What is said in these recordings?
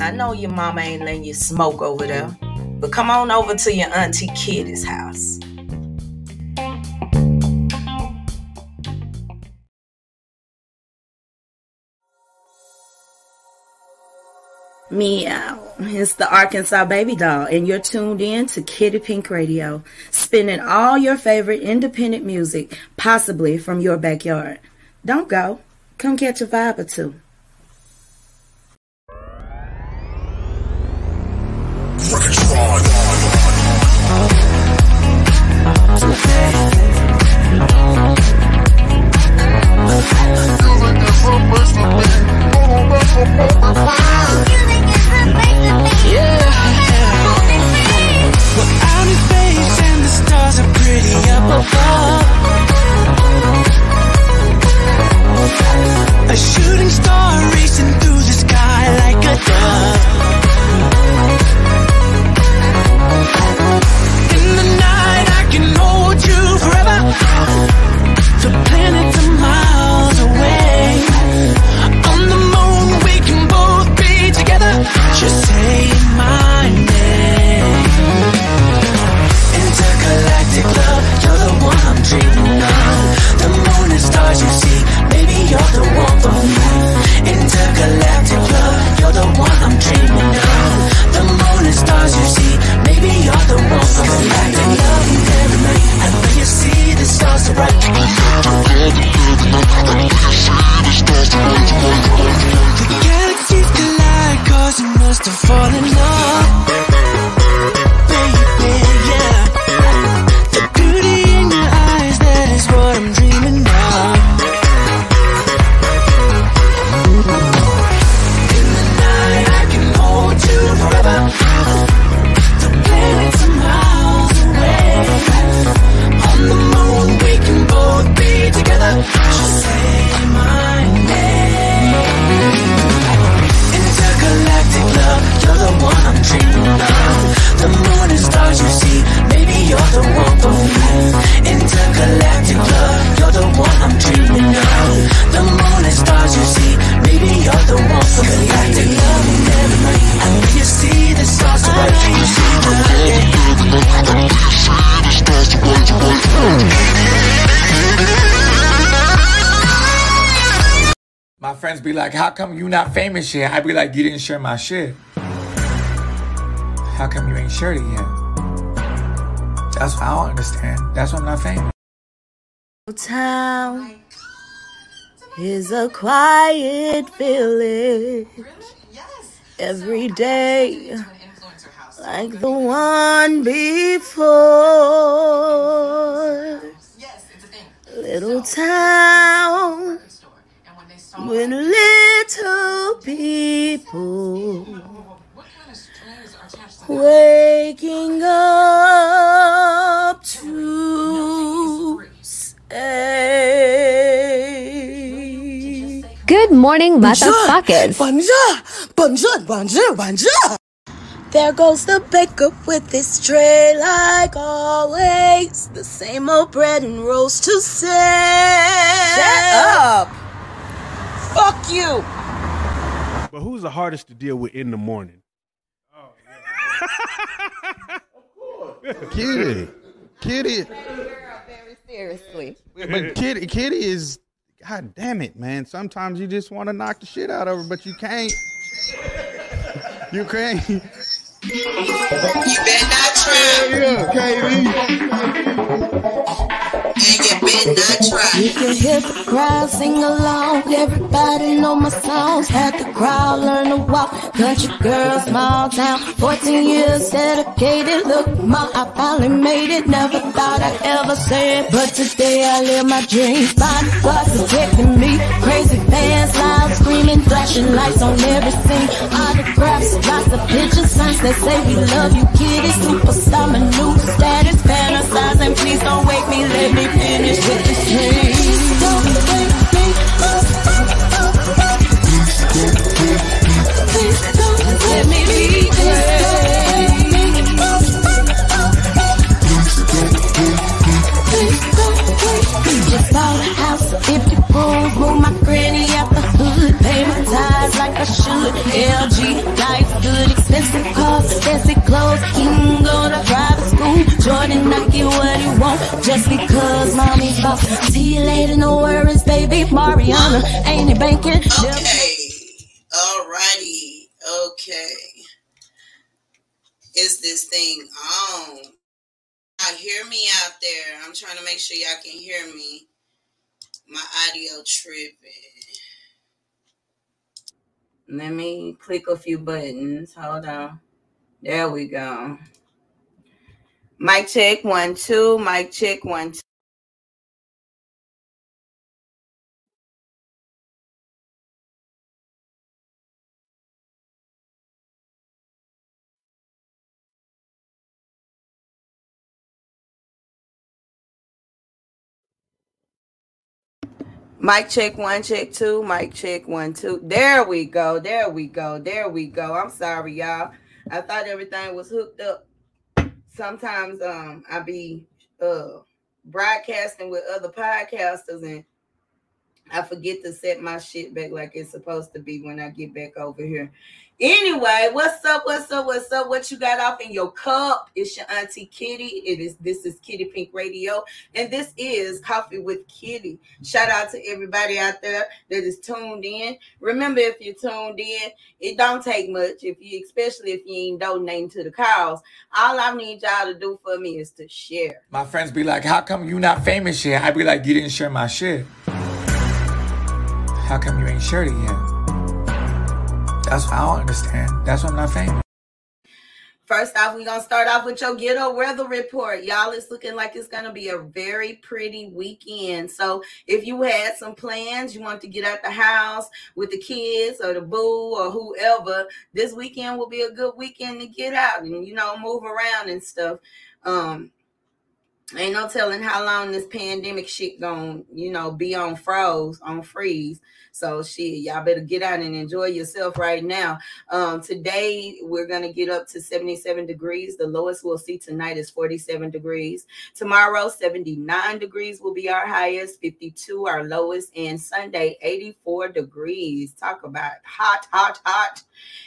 I know your mama ain't letting you smoke over there, but come on over to your auntie Kitty's house. Meow. It's the Arkansas Baby Doll, and you're tuned in to Kitty Pink Radio, spinning all your favorite independent music, possibly from your backyard. Don't go. Come catch a vibe or two. Shooting star racing through the sky like a dove. Friends be like, how come you not famous yet? I be like, you didn't share my shit. How come you ain't shared it yet? That's what I don't understand. That's why I'm not famous. Little town is a quiet village. Every day, like the one before. Yes it's a thing little town with little people waking up to say. Good morning, motherfuckers. Bonjour, bonjour, bonjour, bonjour. There goes the baker with his tray, like always. The same old bread and rolls to sell. Shut up. Fuck you. But who's the hardest to deal with in the morning? Oh, yeah. of course. kitty. Kitty. Very seriously. But Kitty Kitty is God damn it, man. Sometimes you just want to knock the shit out of her, but you can't. You can't. You better not try. Yeah, Katie. And you better try. You can hear the crowd sing along. Everybody know my songs. Had the crowd learn to walk. Country girl, small town. 14 years dedicated. Look, ma, I finally made it. Never thought I'd ever say it. But today I live my dreams. Bodyguards protecting me. Crazy fans, loud screaming. Flashing lights on every scene. Autographs, lots of pictures. Signs that say we love you, kitty. Superstar, my new status. Fantasizing, please don't wake me. Let me finish with this dream. Don't See you later, no worries, baby. Mariana, ain't it banking? Okay. Alrighty. Okay. Is this thing on? I hear me out there. I'm trying to make sure y'all can hear me. My audio tripping. Let me click a few buttons. Hold on. There we go. Mic check one, two. Mic check one, two. Mic check one, check two. Mic check one, two. There we go. There we go. There we go. I'm sorry, y'all. I thought everything was hooked up. Sometimes um I be uh broadcasting with other podcasters and I forget to set my shit back like it's supposed to be when I get back over here. Anyway, what's up? What's up? What's up? What you got off in your cup? It's your auntie Kitty. It is this is Kitty Pink Radio, and this is Coffee with Kitty. Shout out to everybody out there that is tuned in. Remember, if you're tuned in, it don't take much. If you, especially if you ain't donating to the cause, all I need y'all to do for me is to share. My friends be like, how come you not famous yet? I be like, you didn't share my shit. How come you ain't shared it yet? That's what I don't understand. That's why I'm not famous. First off, we're gonna start off with your ghetto weather report. Y'all, it's looking like it's gonna be a very pretty weekend. So if you had some plans, you want to get out the house with the kids or the boo or whoever, this weekend will be a good weekend to get out and you know move around and stuff. Um, ain't no telling how long this pandemic shit gonna, you know, be on froze, on freeze. So shit, y'all better get out and enjoy yourself right now. Um, today we're gonna get up to 77 degrees. The lowest we'll see tonight is 47 degrees. Tomorrow, 79 degrees will be our highest, 52 our lowest, and Sunday, 84 degrees. Talk about hot, hot, hot.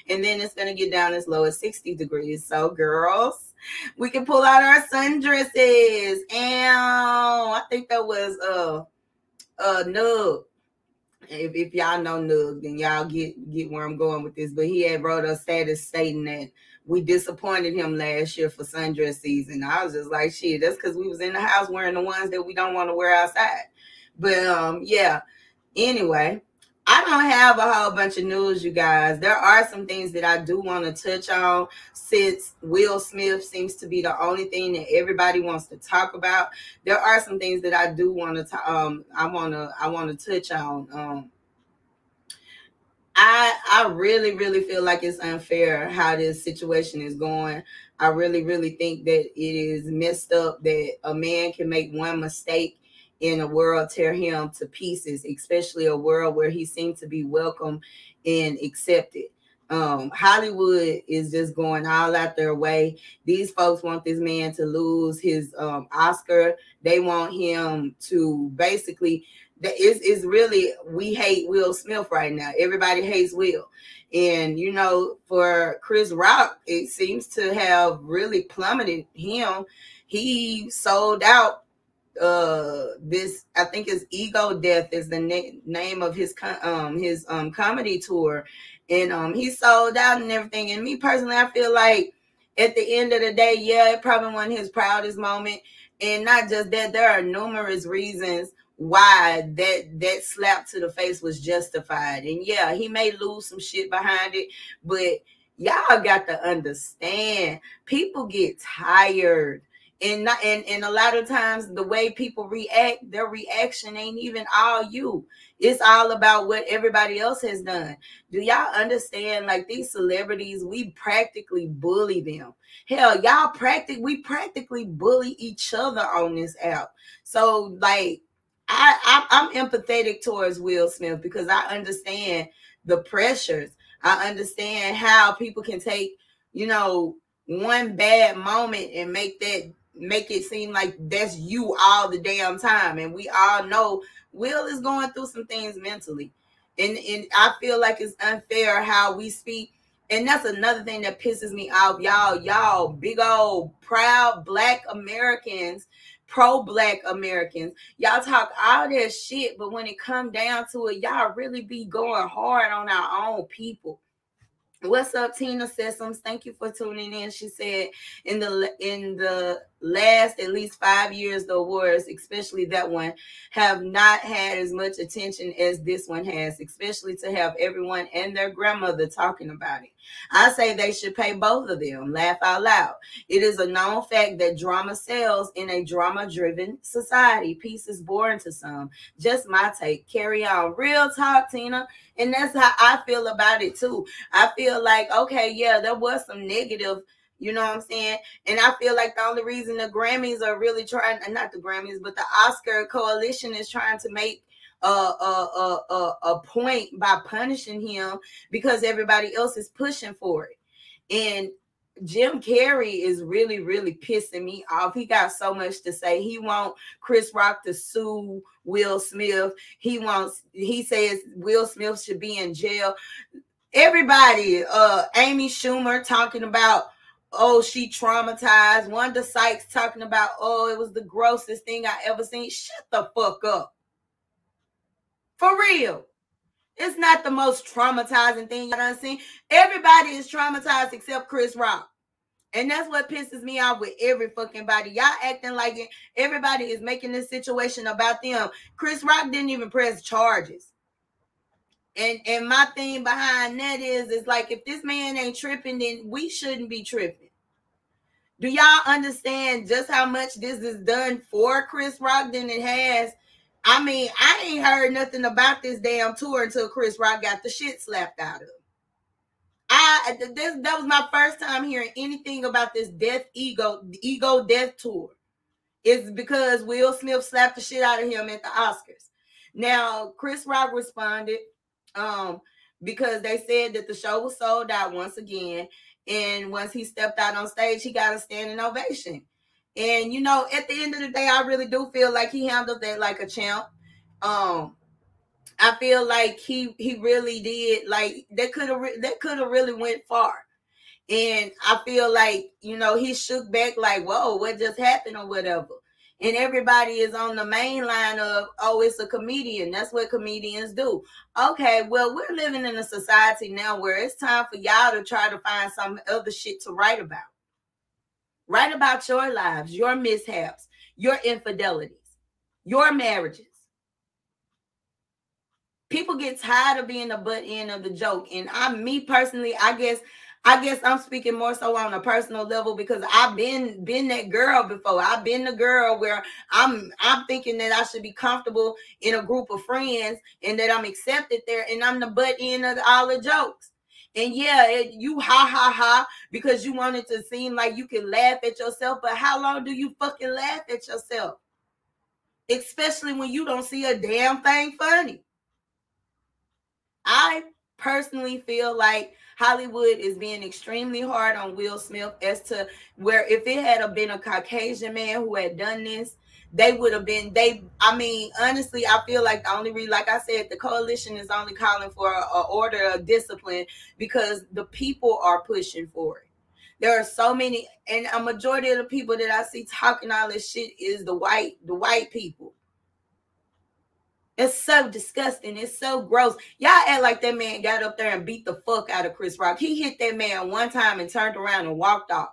And then it's gonna get down as low as 60 degrees. So girls we can pull out our sundresses. And I think that was uh uh Nug. If, if y'all know Nug, then y'all get get where I'm going with this. But he had wrote a status stating that we disappointed him last year for sundress season. I was just like, shit, that's because we was in the house wearing the ones that we don't want to wear outside. But um, yeah. Anyway, I don't have a whole bunch of news, you guys. There are some things that I do want to touch on since Will Smith seems to be the only thing that everybody wants to talk about. There are some things that I do want to um I want to I want to touch on. Um I I really really feel like it's unfair how this situation is going. I really really think that it is messed up that a man can make one mistake in a world tear him to pieces, especially a world where he seemed to be welcome and accepted. Um, Hollywood is just going all out their way. These folks want this man to lose his um, Oscar. They want him to basically. It's, it's really we hate Will Smith right now. Everybody hates Will, and you know for Chris Rock, it seems to have really plummeted him. He sold out uh this i think his ego death is the na- name of his um his um comedy tour. And um he sold out and everything. And me personally i feel like at the end of the day yeah it probably wasn't his proudest moment. And not just that there are numerous reasons why that that slap to the face was justified. And yeah he may lose some shit behind it but y'all got to understand people get tired and not and, and a lot of times the way people react their reaction ain't even all you. It's all about what everybody else has done. Do y'all understand like these celebrities we practically bully them? Hell y'all practically we practically bully each other on this app. So like I, I i'm empathetic towards will smith because i understand the pressures. I understand how people can take you know one bad moment and make that make it seem like that's you all the damn time. And we all know Will is going through some things mentally. And, and I feel like it's unfair how we speak. And that's another thing that pisses me off. Y'all, y'all, big old proud black Americans pro-black Americans. Y'all talk all that shit, but when it come down to it, y'all really be going hard on our own people. What's up, Tina Sessoms? Thank you for tuning in. She said in the in the last at least five years, the awards, especially that one, have not had as much attention as this one has, especially to have everyone and their grandmother talking about it. I say they should pay both of them. Laugh out loud. It is a known fact that drama sells in a drama driven society. Peace is boring to some. Just my take. Carry on. Real talk, Tina. And that's how I feel about it too. I feel like, okay, yeah, there was some negative you know what I'm saying? And I feel like the only reason the Grammys are really trying, not the Grammys, but the Oscar coalition is trying to make a, a, a, a point by punishing him because everybody else is pushing for it. And Jim Carrey is really, really pissing me off. He got so much to say. He wants Chris Rock to sue Will Smith. He wants, he says Will Smith should be in jail. Everybody, uh, Amy Schumer talking about oh, she traumatized. Wanda Sykes talking about, oh, it was the grossest thing I ever seen. Shut the fuck up. For real. It's not the most traumatizing thing I've seen. Everybody is traumatized except Chris Rock. And that's what pisses me off with every fucking body. Y'all acting like. Everybody is making this situation about them. Chris Rock didn't even press charges. And and my thing behind that is is like if this man ain't tripping, then we shouldn't be tripping. Do y'all understand just how much this is done for Chris Rock than it has? I mean, I ain't heard nothing about this damn tour until Chris Rock got the shit slapped out of him. I this that was my first time hearing anything about this death ego ego death tour. It's because Will Smith slapped the shit out of him at the Oscars. Now Chris Rock responded um, because they said that the show was sold out once again. And once he stepped out on stage, he got a standing ovation. And you know, at the end of the day, I really do feel like he handled that like a champ. Um, I feel like he he really did like that could have that could have really went far. And I feel like you know he shook back like, whoa, what just happened or whatever and everybody is on the main line of oh it's a comedian. That's what comedians do. Okay well we're living in a society now where it's time for y'all to try to find some other shit to write about. Write about your lives your mishaps your infidelities your marriages. People get tired of being the butt end of the joke. And i me personally i guess I guess I'm speaking more so on a personal level because I've been been that girl before. I've been the girl where I'm I'm thinking that I should be comfortable in a group of friends and that I'm accepted there and I'm the butt end of all the jokes. And yeah, it, you ha ha ha because you wanted to seem like you can laugh at yourself, but how long do you fucking laugh at yourself? Especially when you don't see a damn thing funny. I personally feel like Hollywood is being extremely hard on Will Smith as to where if it had been a Caucasian man who had done this, they would have been they i mean honestly i feel like the only reason like i said the coalition is only calling for a, order of discipline because the people are pushing for it. There are so many and a majority of the people that i see talking all this shit is the white the white people it's so disgusting. It's so gross. Y'all act like that man got up there and beat the fuck out of Chris Rock. He hit that man one time and turned around and walked off.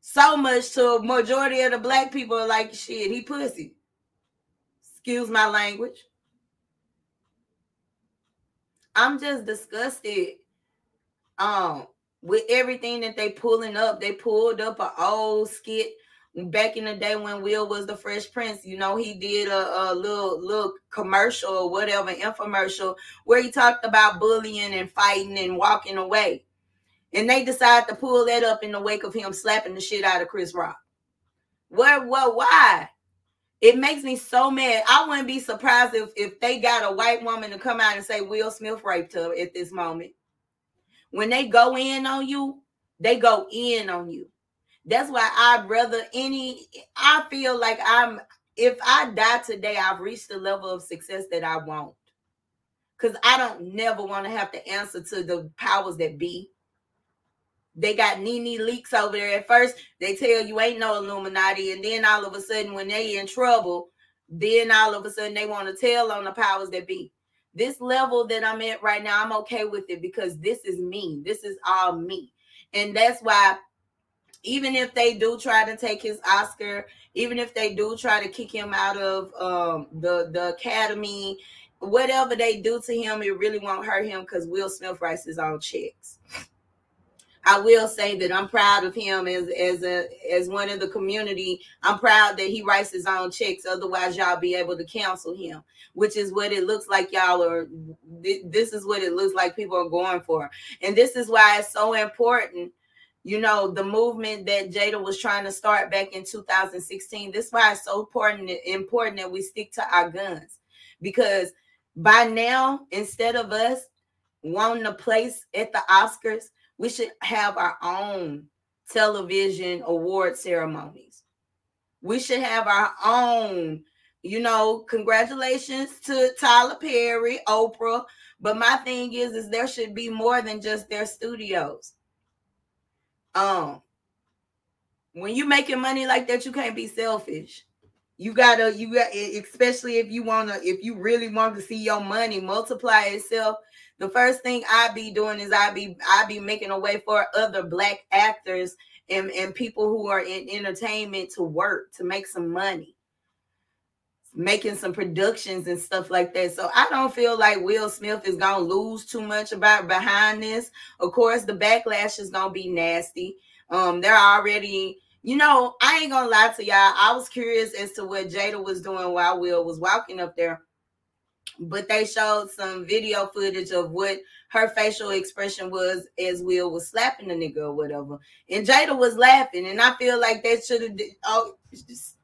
So much to majority of the black people are like, shit, he pussy. Excuse my language. I'm just disgusted um with everything that they pulling up. They pulled up an old skit back in the day when Will was the Fresh Prince, you know, he did a, a little little commercial or whatever infomercial where he talked about bullying and fighting and walking away. And they decided to pull that up in the wake of him slapping the shit out of Chris Rock. What what why? It makes me so mad. I wouldn't be surprised if, if they got a white woman to come out and say Will Smith raped her at this moment. When they go in on you, they go in on you. That's why I'd rather any, I feel like I'm, if I die today, I've reached the level of success that I want. Because I don't never want to have to answer to the powers that be. They got NeNe Leakes over there. At first, they tell you ain't no Illuminati, and then all of a sudden, when they in trouble, then all of a sudden they want to tell on the powers that be. This level that I'm at right now, I'm okay with it because this is me. This is all me. And that's why even if they do try to take his Oscar, even if they do try to kick him out of um, the the academy, whatever they do to him, it really won't hurt him because Will Smith writes his own checks. I will say that I'm proud of him as as a as one of the community. I'm proud that he writes his own checks. Otherwise, y'all be able to cancel him, which is what it looks like. Y'all are. This is what it looks like. People are going for, and this is why it's so important. You know, the movement that Jada was trying to start back in 2016. This is why it's so important important that we stick to our guns, because by now, instead of us wanting a place at the Oscars we should have our own television award ceremonies. We should have our own, you know, congratulations to Tyler Perry, Oprah. But my thing is, is there should be more than just their studios. Um, when you're making money like that, you can't be selfish. You gotta, you got, especially if you wanna, if you really want to see your money multiply itself, the first thing I be doing is I be I be making a way for other black actors and, and people who are in entertainment to work to make some money making some productions and stuff like that. So I don't feel like Will Smith is gonna lose too much about behind this. Of course, the backlash is gonna be nasty. Um, they're already, you know, I ain't gonna lie to y'all. I was curious as to what Jada was doing while Will was walking up there but they showed some video footage of what her facial expression was as Will was slapping the nigga or whatever. And Jada was laughing. And I feel like that should have, oh,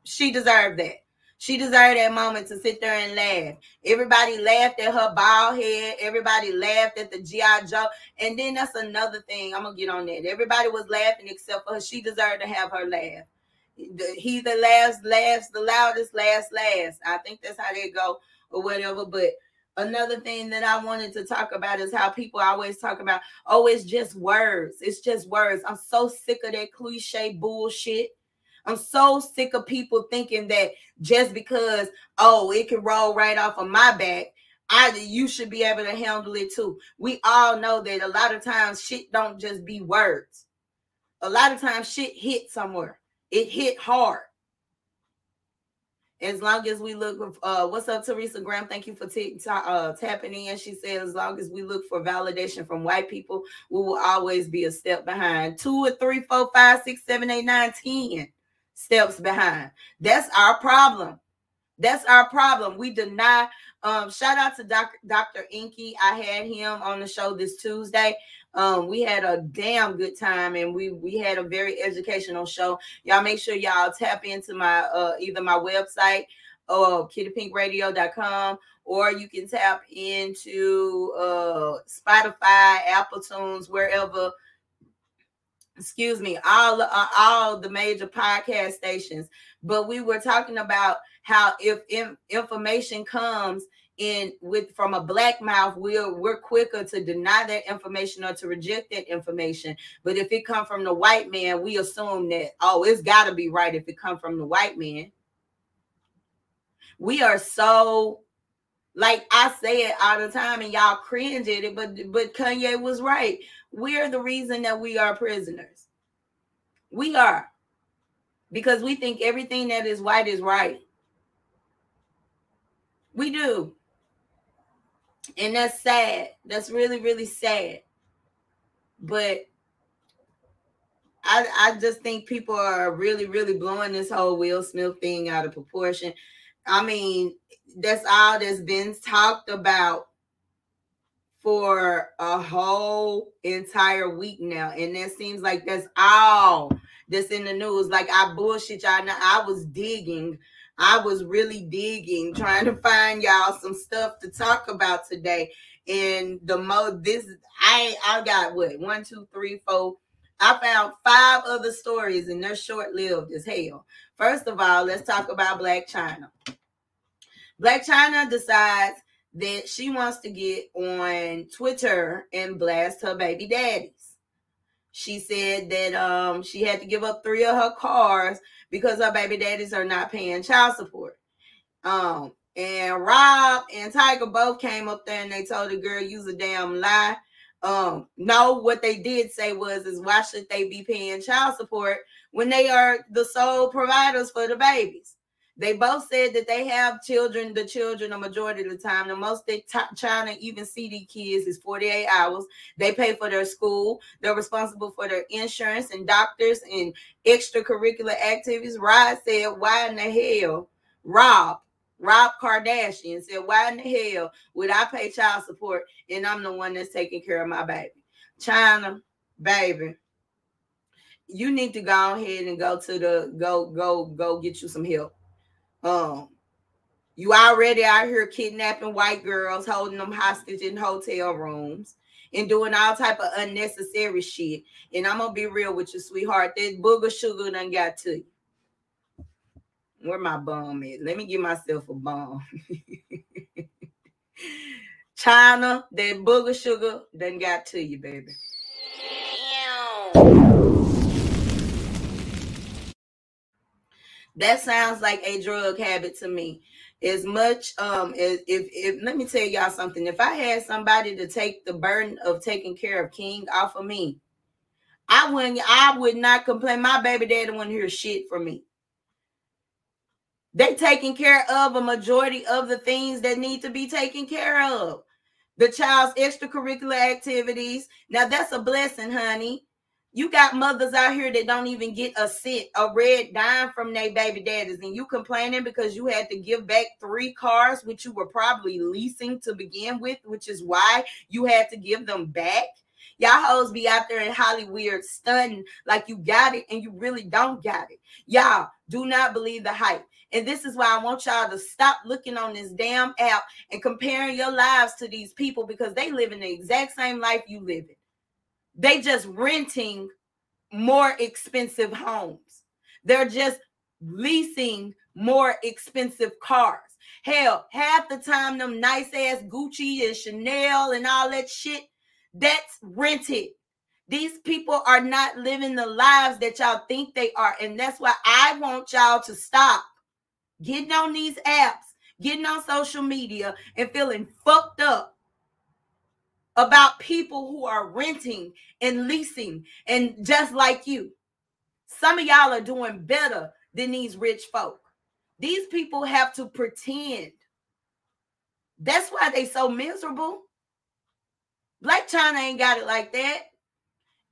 she deserved that. She deserved that moment to sit there and laugh. Everybody laughed at her bald head. Everybody laughed at the G.I. Joe. And then that's another thing. I'm going to get on that. Everybody was laughing except for her. She deserved to have her laugh. He that laughs, laughs the loudest, last, last. I think that's how they go or whatever. But another thing that I wanted to talk about is how people always talk about, oh, it's just words. It's just words. I'm so sick of that cliche bullshit. I'm so sick of people thinking that just because, oh, it can roll right off of my back, I you should be able to handle it too. We all know that a lot of times shit don't just be words. A lot of times shit hit somewhere. It hit hard as long as we look uh what's up teresa graham thank you for t- t- uh, tapping in she said as long as we look for validation from white people we will always be a step behind two or three four five six seven eight nine ten steps behind. That's our problem. That's our problem. We deny um shout out to Doc, dr inky. I had him on the show this tuesday. Um, we had a damn good time and we we had a very educational show. Y'all make sure y'all tap into my uh either my website or kittypinkradio.com or you can tap into uh Spotify, Apple Tunes, wherever excuse me, all uh, all the major podcast stations. But we were talking about how if in, information comes in with from a black mouth we're we're quicker to deny that information or to reject that information but if it come from the white man we assume that oh it's got to be right if it come from the white man we are so like i say it all the time and y'all cringe at it but but kanye was right we're the reason that we are prisoners we are because we think everything that is white is right we do and that's sad. That's really, really sad. But I I just think people are really, really blowing this whole Will Smith thing out of proportion. I mean, that's all that's been talked about for a whole entire week now. And that seems like that's all that's in the news. Like I bullshit y'all. Now I was digging I was really digging, trying to find y'all some stuff to talk about today. And the mo this I I got what one, two, three, four. I found five other stories and they're short-lived as hell. First of all, let's talk about Blac Chyna. Blac Chyna decides that she wants to get on Twitter and blast her baby daddies. She said that um she had to give up three of her cars because her baby daddies are not paying child support. Um, and Rob and Tyga both came up there and they told the girl use a damn lie. Um, no, what they did say was is why should they be paying child support when they are the sole providers for the babies? They both said that they have children, the children, a majority of the time. The most they t- Chyna even see these kids is 48 hours. They pay for their school. They're responsible for their insurance and doctors and extracurricular activities. Rod said, Why in the hell, Rob, Rob Kardashian said, Why in the hell would I pay child support and I'm the one that's taking care of my baby? Chyna, baby, you need to go ahead and go to the go, go, go get you some help. Um, you already out here kidnapping white girls, holding them hostage in hotel rooms, and doing all type of unnecessary shit. And I'm gonna be real with you, sweetheart. That booger sugar done got to you. Where my bum is? Let me give myself a bum. Chyna, that booger sugar done got to you, baby. That sounds like a drug habit to me. As much um as if if let me tell y'all something. If I had somebody to take the burden of taking care of King off of me, I wouldn't I would not complain. My baby daddy wouldn't hear shit from me. They taking care of a majority of the things that need to be taken care of. The child's extracurricular activities. Now that's a blessing, honey. You got mothers out here that don't even get a cent, a red dime from their baby daddies, and you complaining because you had to give back three cars, which you were probably leasing to begin with, which is why you had to give them back. Y'all hoes be out there in Hollywood stunning like you got it and you really don't got it. Y'all do not believe the hype. And this is why I want y'all to stop looking on this damn app and comparing your lives to these people because they live in the exact same life you live in. They just renting more expensive homes. They're just leasing more expensive cars. Hell, half the time them nice ass Gucci and Chanel and all that shit, that's rented. These people are not living the lives that y'all think they are. And that's why I want y'all to stop getting on these apps, getting on social media, and feeling fucked up about people who are renting and leasing and just like you. Some of y'all are doing better than these rich folk. These people have to pretend. That's why they so miserable. Blac Chyna ain't got it like that.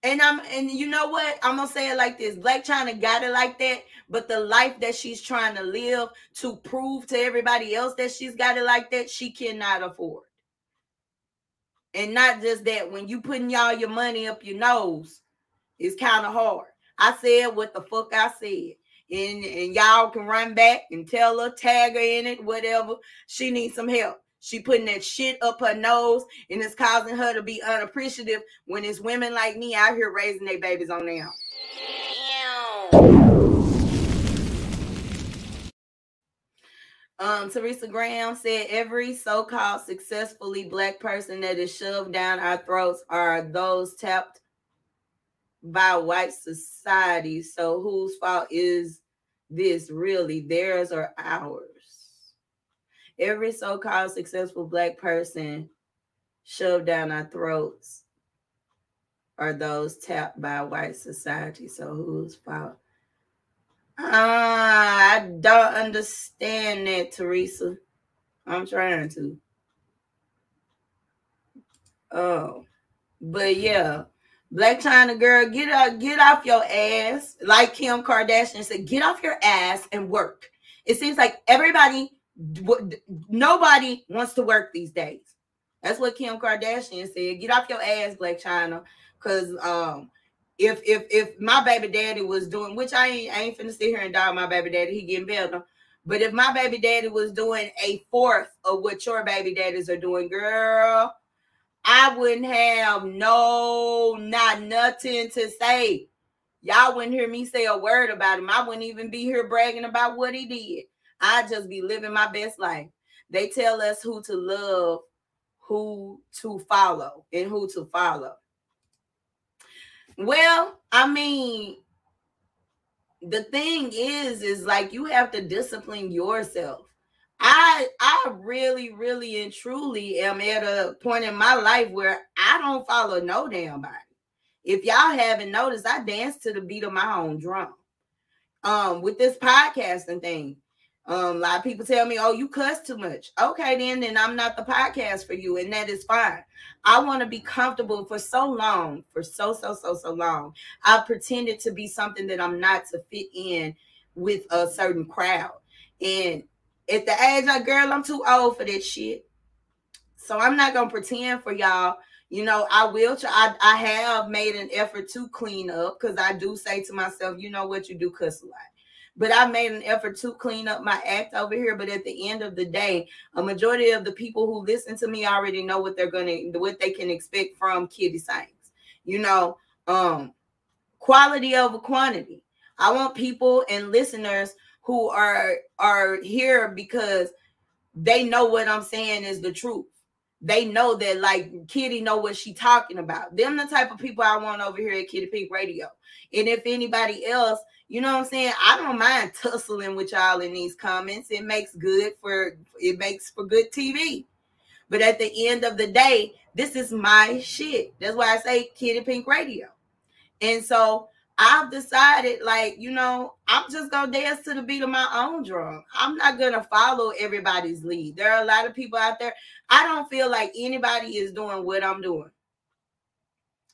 And I'm and you know what? I'm gonna say it like this. Blac Chyna got it like that, but the life that she's trying to live to prove to everybody else that she's got it like that, she cannot afford. And not just that, when you putting y'all your money up your nose, it's kind of hard. I said what the fuck I said. And, and y'all can run back and tell her, tag her in it, whatever. She needs some help. She putting that shit up her nose and it's causing her to be unappreciative when it's women like me out here raising their babies on their own. Um, Teresa Graham said every so-called successfully black person that is shoved down our throats are those tapped by white society. So whose fault is this really? Theirs or ours? Every so-called successful black person shoved down our throats are those tapped by white society. So whose fault? Uh, I don't understand that, Teresa. I'm trying to. Oh, but yeah, Blac Chyna girl, get out, get off your ass. Like Kim Kardashian said, get off your ass and work. It seems like everybody, nobody wants to work these days. That's what Kim Kardashian said. Get off your ass, Blac Chyna, because um if if if my baby daddy was doing, which I ain't I ain't finna sit here and dog my baby daddy, he getting better. But if my baby daddy was doing a fourth of what your baby daddies are doing, girl, I wouldn't have no not nothing to say. Y'all wouldn't hear me say a word about him. I wouldn't even be here bragging about what he did. I'd just be living my best life. They tell us who to love, who to follow, and who to follow. Well, I mean, the thing is, is like you have to discipline yourself. I I really, really and truly am at a point in my life where I don't follow no damn body. If y'all haven't noticed, I dance to the beat of my own drum. Um, with this podcasting thing. Um, a lot of people tell me, "Oh, you cuss too much." Okay, then, then I'm not the podcast for you, and that is fine. I want to be comfortable for so long, for so so so so long. I've pretended to be something that I'm not to fit in with a certain crowd, and at the age of girl, I'm too old for that shit. So I'm not gonna pretend for y'all. You know, I will try. I, I have made an effort to clean up because I do say to myself, you know what, you do cuss a lot but I made an effort to clean up my act over here. But at the end of the day, a majority of the people who listen to me already know what they're gonna what they can expect from Kitty Saints. You know, um, quality over quantity. I want people and listeners who are are here because they know what I'm saying is the truth. They know that like Kitty know what she talking about. Them the type of people I want over here at Kitty Pink Radio. And if anybody else you know what I'm saying? I don't mind tussling with y'all in these comments. It makes good for it makes for good TV. But at the end of the day, this is my shit. That's why I say Kitty Pink Radio. And so I've decided, like, you know, I'm just gonna dance to the beat of my own drum. I'm not gonna follow everybody's lead. There are a lot of people out there. I don't feel like anybody is doing what I'm doing.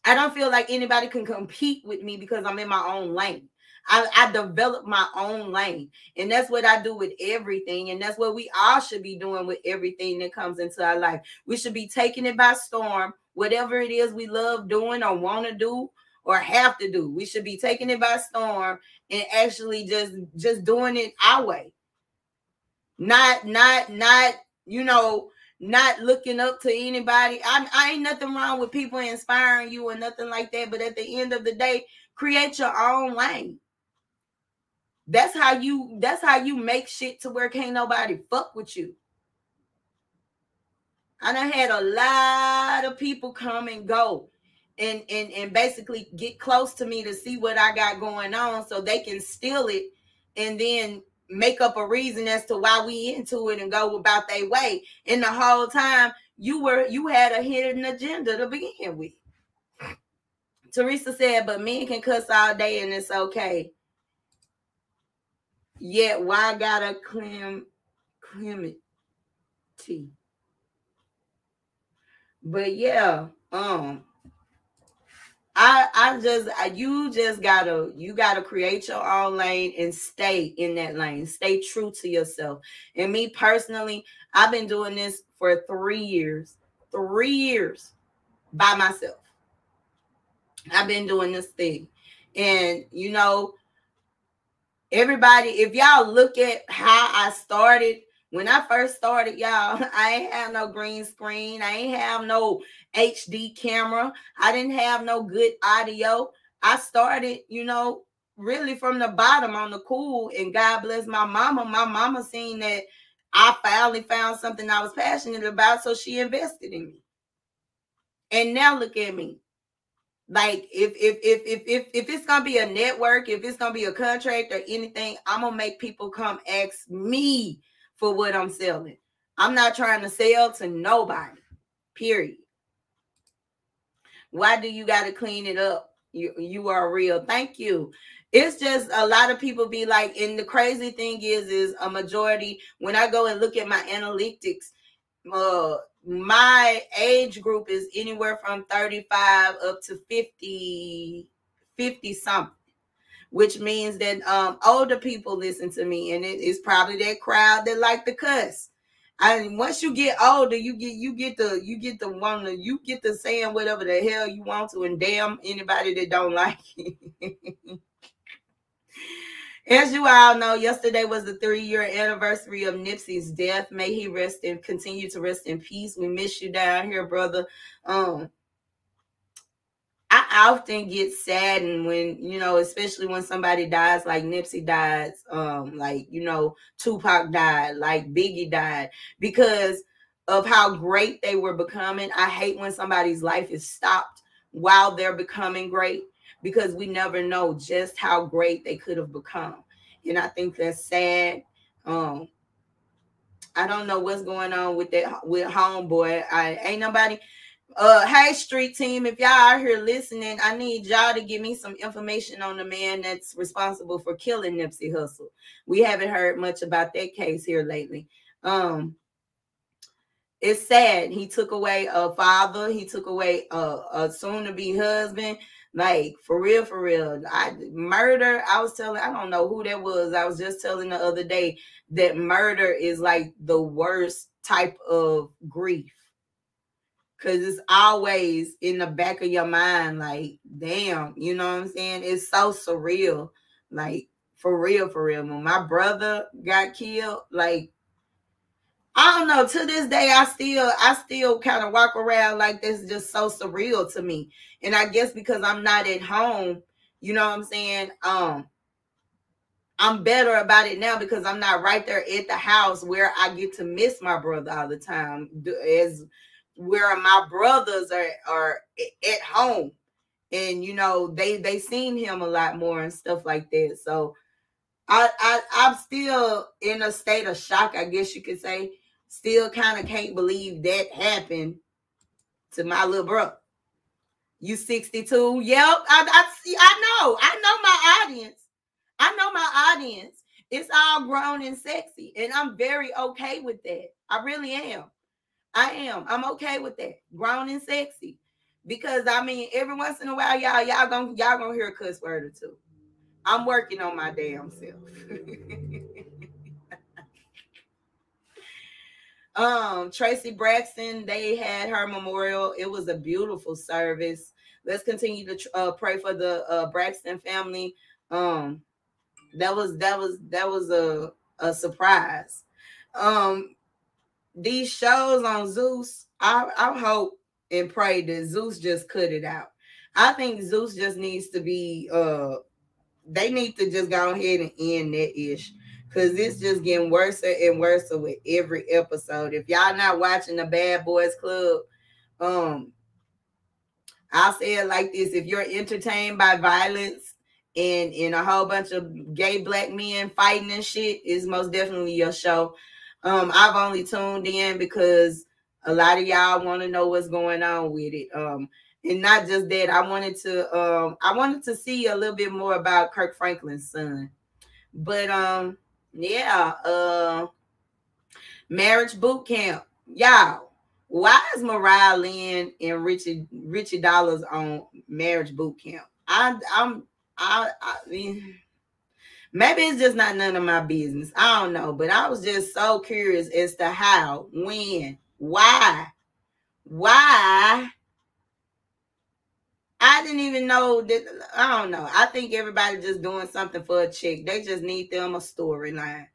I don't feel like anybody can compete with me because I'm in my own lane. I, I develop my own lane. And that's what I do with everything. And that's what we all should be doing with everything that comes into our life. We should be taking it by storm, whatever it is we love doing or want to do or have to do. We should be taking it by storm and actually just just doing it our way. Not not not, you know, not looking up to anybody. I, I ain't nothing wrong with people inspiring you or nothing like that. But at the end of the day, create your own lane. That's how you that's how you make shit to where can't nobody fuck with you. I done had a lot of people come and go and and and basically get close to me to see what I got going on so they can steal it and then make up a reason as to why we into it and go about their way. And the whole time you were you had a hidden agenda to begin with. Teresa said, but men can cuss all day and it's okay. Yet why gotta clim clemency? But yeah, um, I I just I, you just gotta you gotta create your own lane and stay in that lane. Stay true to yourself. And me personally, I've been doing this for three years. Three years by myself. I've been doing this thing. And you know, everybody, if y'all look at how I started, when I first started, y'all, I ain't have no green screen. I ain't have no HD camera. I didn't have no good audio. I started, you know, really from the bottom on the cool. And God bless my mama. My mama seen that I finally found something I was passionate about. So she invested in me. And now look at me. Like if if if if if if it's gonna be a network, if it's gonna be a contract or anything, I'm gonna make people come ask me for what I'm selling. I'm not trying to sell to nobody. Period. Why do you got to clean it up? You you are real. Thank you. It's just a lot of people be like, and the crazy thing is, is a majority when I go and look at my analytics, uh, my age group is anywhere from 35 up to 50 50 something which means that um older people listen to me and it is probably that crowd that like the cuss I mean, once you get older, you get you get the you get the one you get the saying whatever the hell you want to, and damn anybody that don't like it. As you all know, yesterday was the three-year anniversary of Nipsey's death. May he rest and continue to rest in peace. We miss you down here, brother. Um, I often get saddened when, you know, especially when somebody dies like Nipsey died, um, like, you know, Tupac died, like Biggie died, because of how great they were becoming. I hate when somebody's life is stopped while they're becoming great because we never know just how great they could have become. And I think that's sad. Um, I don't know what's going on with that with homeboy. I ain't nobody. Uh, hey street team, if y'all are here listening, I need y'all to give me some information on the man that's responsible for killing Nipsey Hussle. We haven't heard much about that case here lately. Um, it's sad. He took away a father. He took away a, a soon-to-be husband. Like for real, for real. I murder. I was telling. I don't know who that was. I was just telling the other day that murder is like the worst type of grief because it's always in the back of your mind. Like, damn, you know what I'm saying? It's so surreal. Like for real, for real. When my brother got killed, like I don't know. To this day, I still, I still kind of walk around like this, is just so surreal to me. And I guess because I'm not at home, you know what I'm saying? Um, I'm better about it now because I'm not right there at the house where I get to miss my brother all the time. As where my brothers are are at home, and you know they they seen him a lot more and stuff like that. So I I I'm still in a state of shock, I guess you could say still kind of can't believe that happened to my little brother. You 62? Yep. I, I see. I know. I know my audience. I know my audience. It's all grown and sexy, and I'm very okay with that. I really am. I am. I'm okay with that. Grown and sexy. Because I mean, every once in a while, y'all, y'all gonna y'all gonna hear a cuss word or two. I'm working on my damn self. Um, Traci Braxton, they had her memorial. It was a beautiful service. Let's continue to uh, pray for the uh, Braxton family. Um, that was that was that was a a surprise. Um, these shows on Zeus, I I hope and pray that Zeus just cut it out. I think Zeus just needs to be uh they need to just go ahead and end that ish because it's just getting worse and worse with every episode. If y'all not watching the Bad Boys Club, um, I'll say it like this: if you're entertained by violence and in a whole bunch of gay black men fighting and shit, is most definitely your show. Um, I've only tuned in because a lot of y'all want to know what's going on with it. Um, and not just that, I wanted to um I wanted to see a little bit more about Kirk Franklin's son. But um yeah, uh marriage boot camp. Y'all, why is Mariah Lynn and Richard Richard Dollaz on marriage boot camp? I I'm I I mean maybe it's just not none of my business. I don't know, but I was just so curious as to how, when, why, why I didn't even know that. I don't know. I think everybody just doing something for a chick. They just need them a storyline.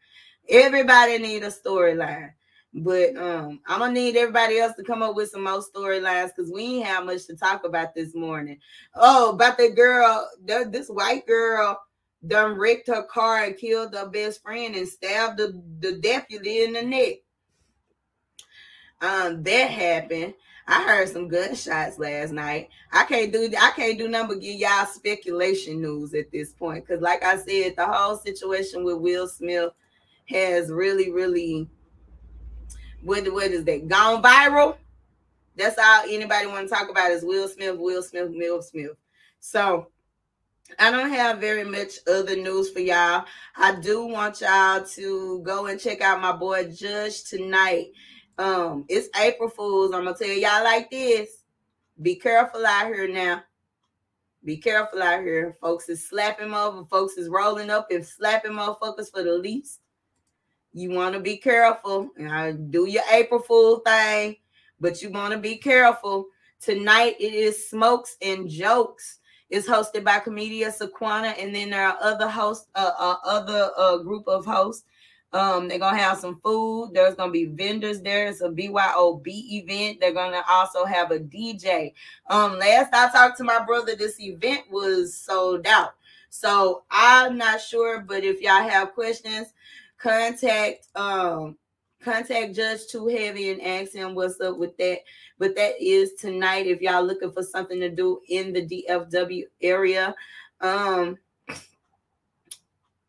Everybody need a storyline. But um, I'm gonna need everybody else to come up with some more storylines because we ain't have much to talk about this morning. Oh, about the girl, the, this white girl done wrecked her car and killed her best friend and stabbed the, the deputy in the neck. Um, that happened. I heard some gunshots last night. I can't do I can't do nothing but give y'all speculation news at this point. Cause like I said, the whole situation with Will Smith has really, really what, what is that gone viral? That's all anybody want to talk about is Will Smith, Will Smith, Will Smith. So I don't have very much other news for y'all. I do want y'all to go and check out my boy Judge tonight. Um, it's April Fools. I'm gonna tell y'all like this. Be careful out here now. Be careful out here. Folks is slapping over, folks is rolling up and slapping motherfuckers for the least. You want to be careful. and I do your April Fool thing, but you want to be careful. Tonight it is Smokes and Jokes. It's hosted by Comedia Sequana, and then there are other hosts, uh, uh other uh, group of hosts. Um, they're gonna have some food. There's gonna be vendors there. It's a BYOB event. They're gonna also have a DJ. Um, last I talked to my brother, this event was sold out. So I'm not sure, but if y'all have questions, contact um contact Judge Too Heavy and ask him what's up with that. But that is tonight. If y'all looking for something to do in the DFW area, um,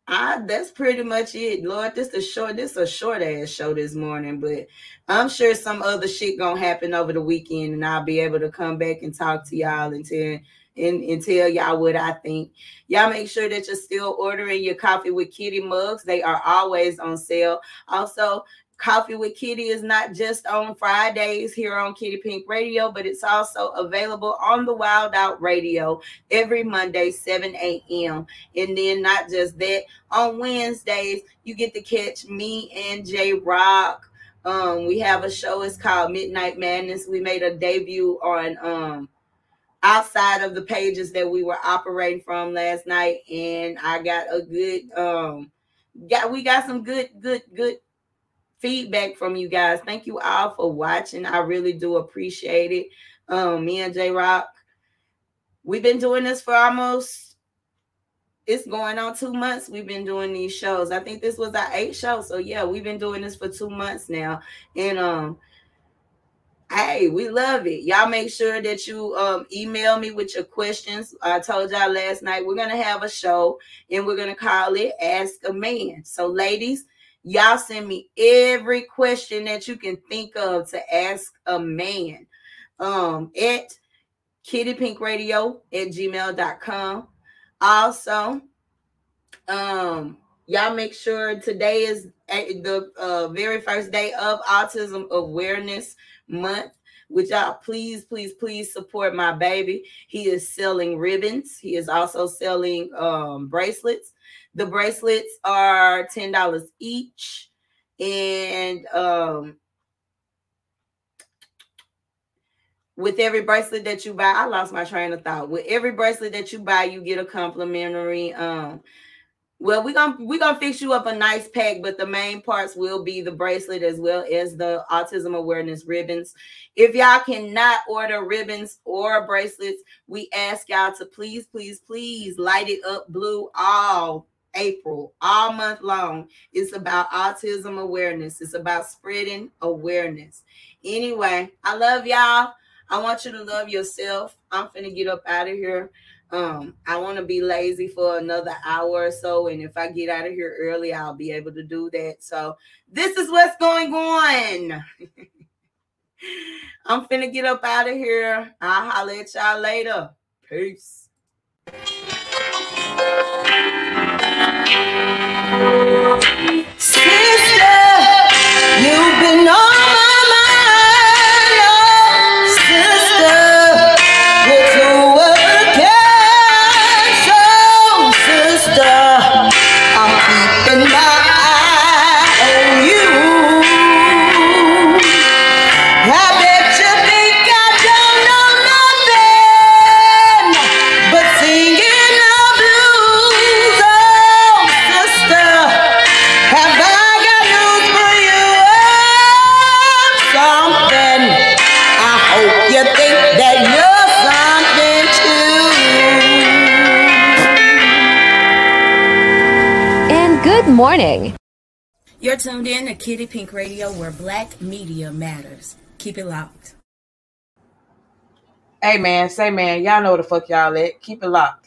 I that's pretty much it, Lord. This is short. This is a short ass show this morning, but I'm sure some other shit gonna happen over the weekend, and I'll be able to come back and talk to y'all and tell and, and tell y'all what I think. Y'all make sure that you're still ordering your coffee with Kiddy mugs. They are always on sale. Also, Coffee with Kiddy is not just on Fridays here on Kiddy Pink Radio, but it's also available on the Wild Out Radio every Monday, 7 a.m. And then not just that, on Wednesdays, you get to catch me and J Rock. Um, we have a show, it's called Midnight Madness. We made a debut on um outside of the pages that we were operating from last night, and I got a good um got we got some good, good, good feedback from you guys. Thank you all for watching. I really do appreciate it. Um, me and J Rock, we've been doing this for almost it's going on two months. We've been doing these shows. I think this was our eighth show. So yeah, we've been doing this for two months now. And um Hey, we love it. Y'all make sure that you um, email me with your questions. I told y'all last night we're gonna have a show and we're gonna call it Ask a Man. So, ladies, Y'all send me every question that you can think of to ask a man um, at kiddypinkradio at gmail.com. Also, um, y'all make sure today is the uh, very first day of Autism Awareness Month which y'all please, please, please support my baby. He is selling ribbons. He is also selling um, bracelets. The bracelets are $10 each. And um, with every bracelet that you buy, I lost my train of thought. With every bracelet that you buy, you get a complimentary um well, we're gonna we're gonna fix you up a nice pack, but the main parts will be the bracelet as well as the autism awareness ribbons. If y'all cannot order ribbons or bracelets, we ask y'all to please, please, please light it up blue all April, all month long. It's about autism awareness. It's about spreading awareness. Anyway, I love y'all. I want you to love yourself. I'm finna get up out of here. Um, I want to be lazy for another hour or so, and if I get out of here early, I'll be able to do that. So this is what's going on. I'm finna get up out of here. I'll holler at y'all later. Peace. Thank you. Tuned in to Kiddy Pink Radio, where black media matters. Keep it locked. Hey man, say man, y'all know where the fuck y'all at. Keep it locked.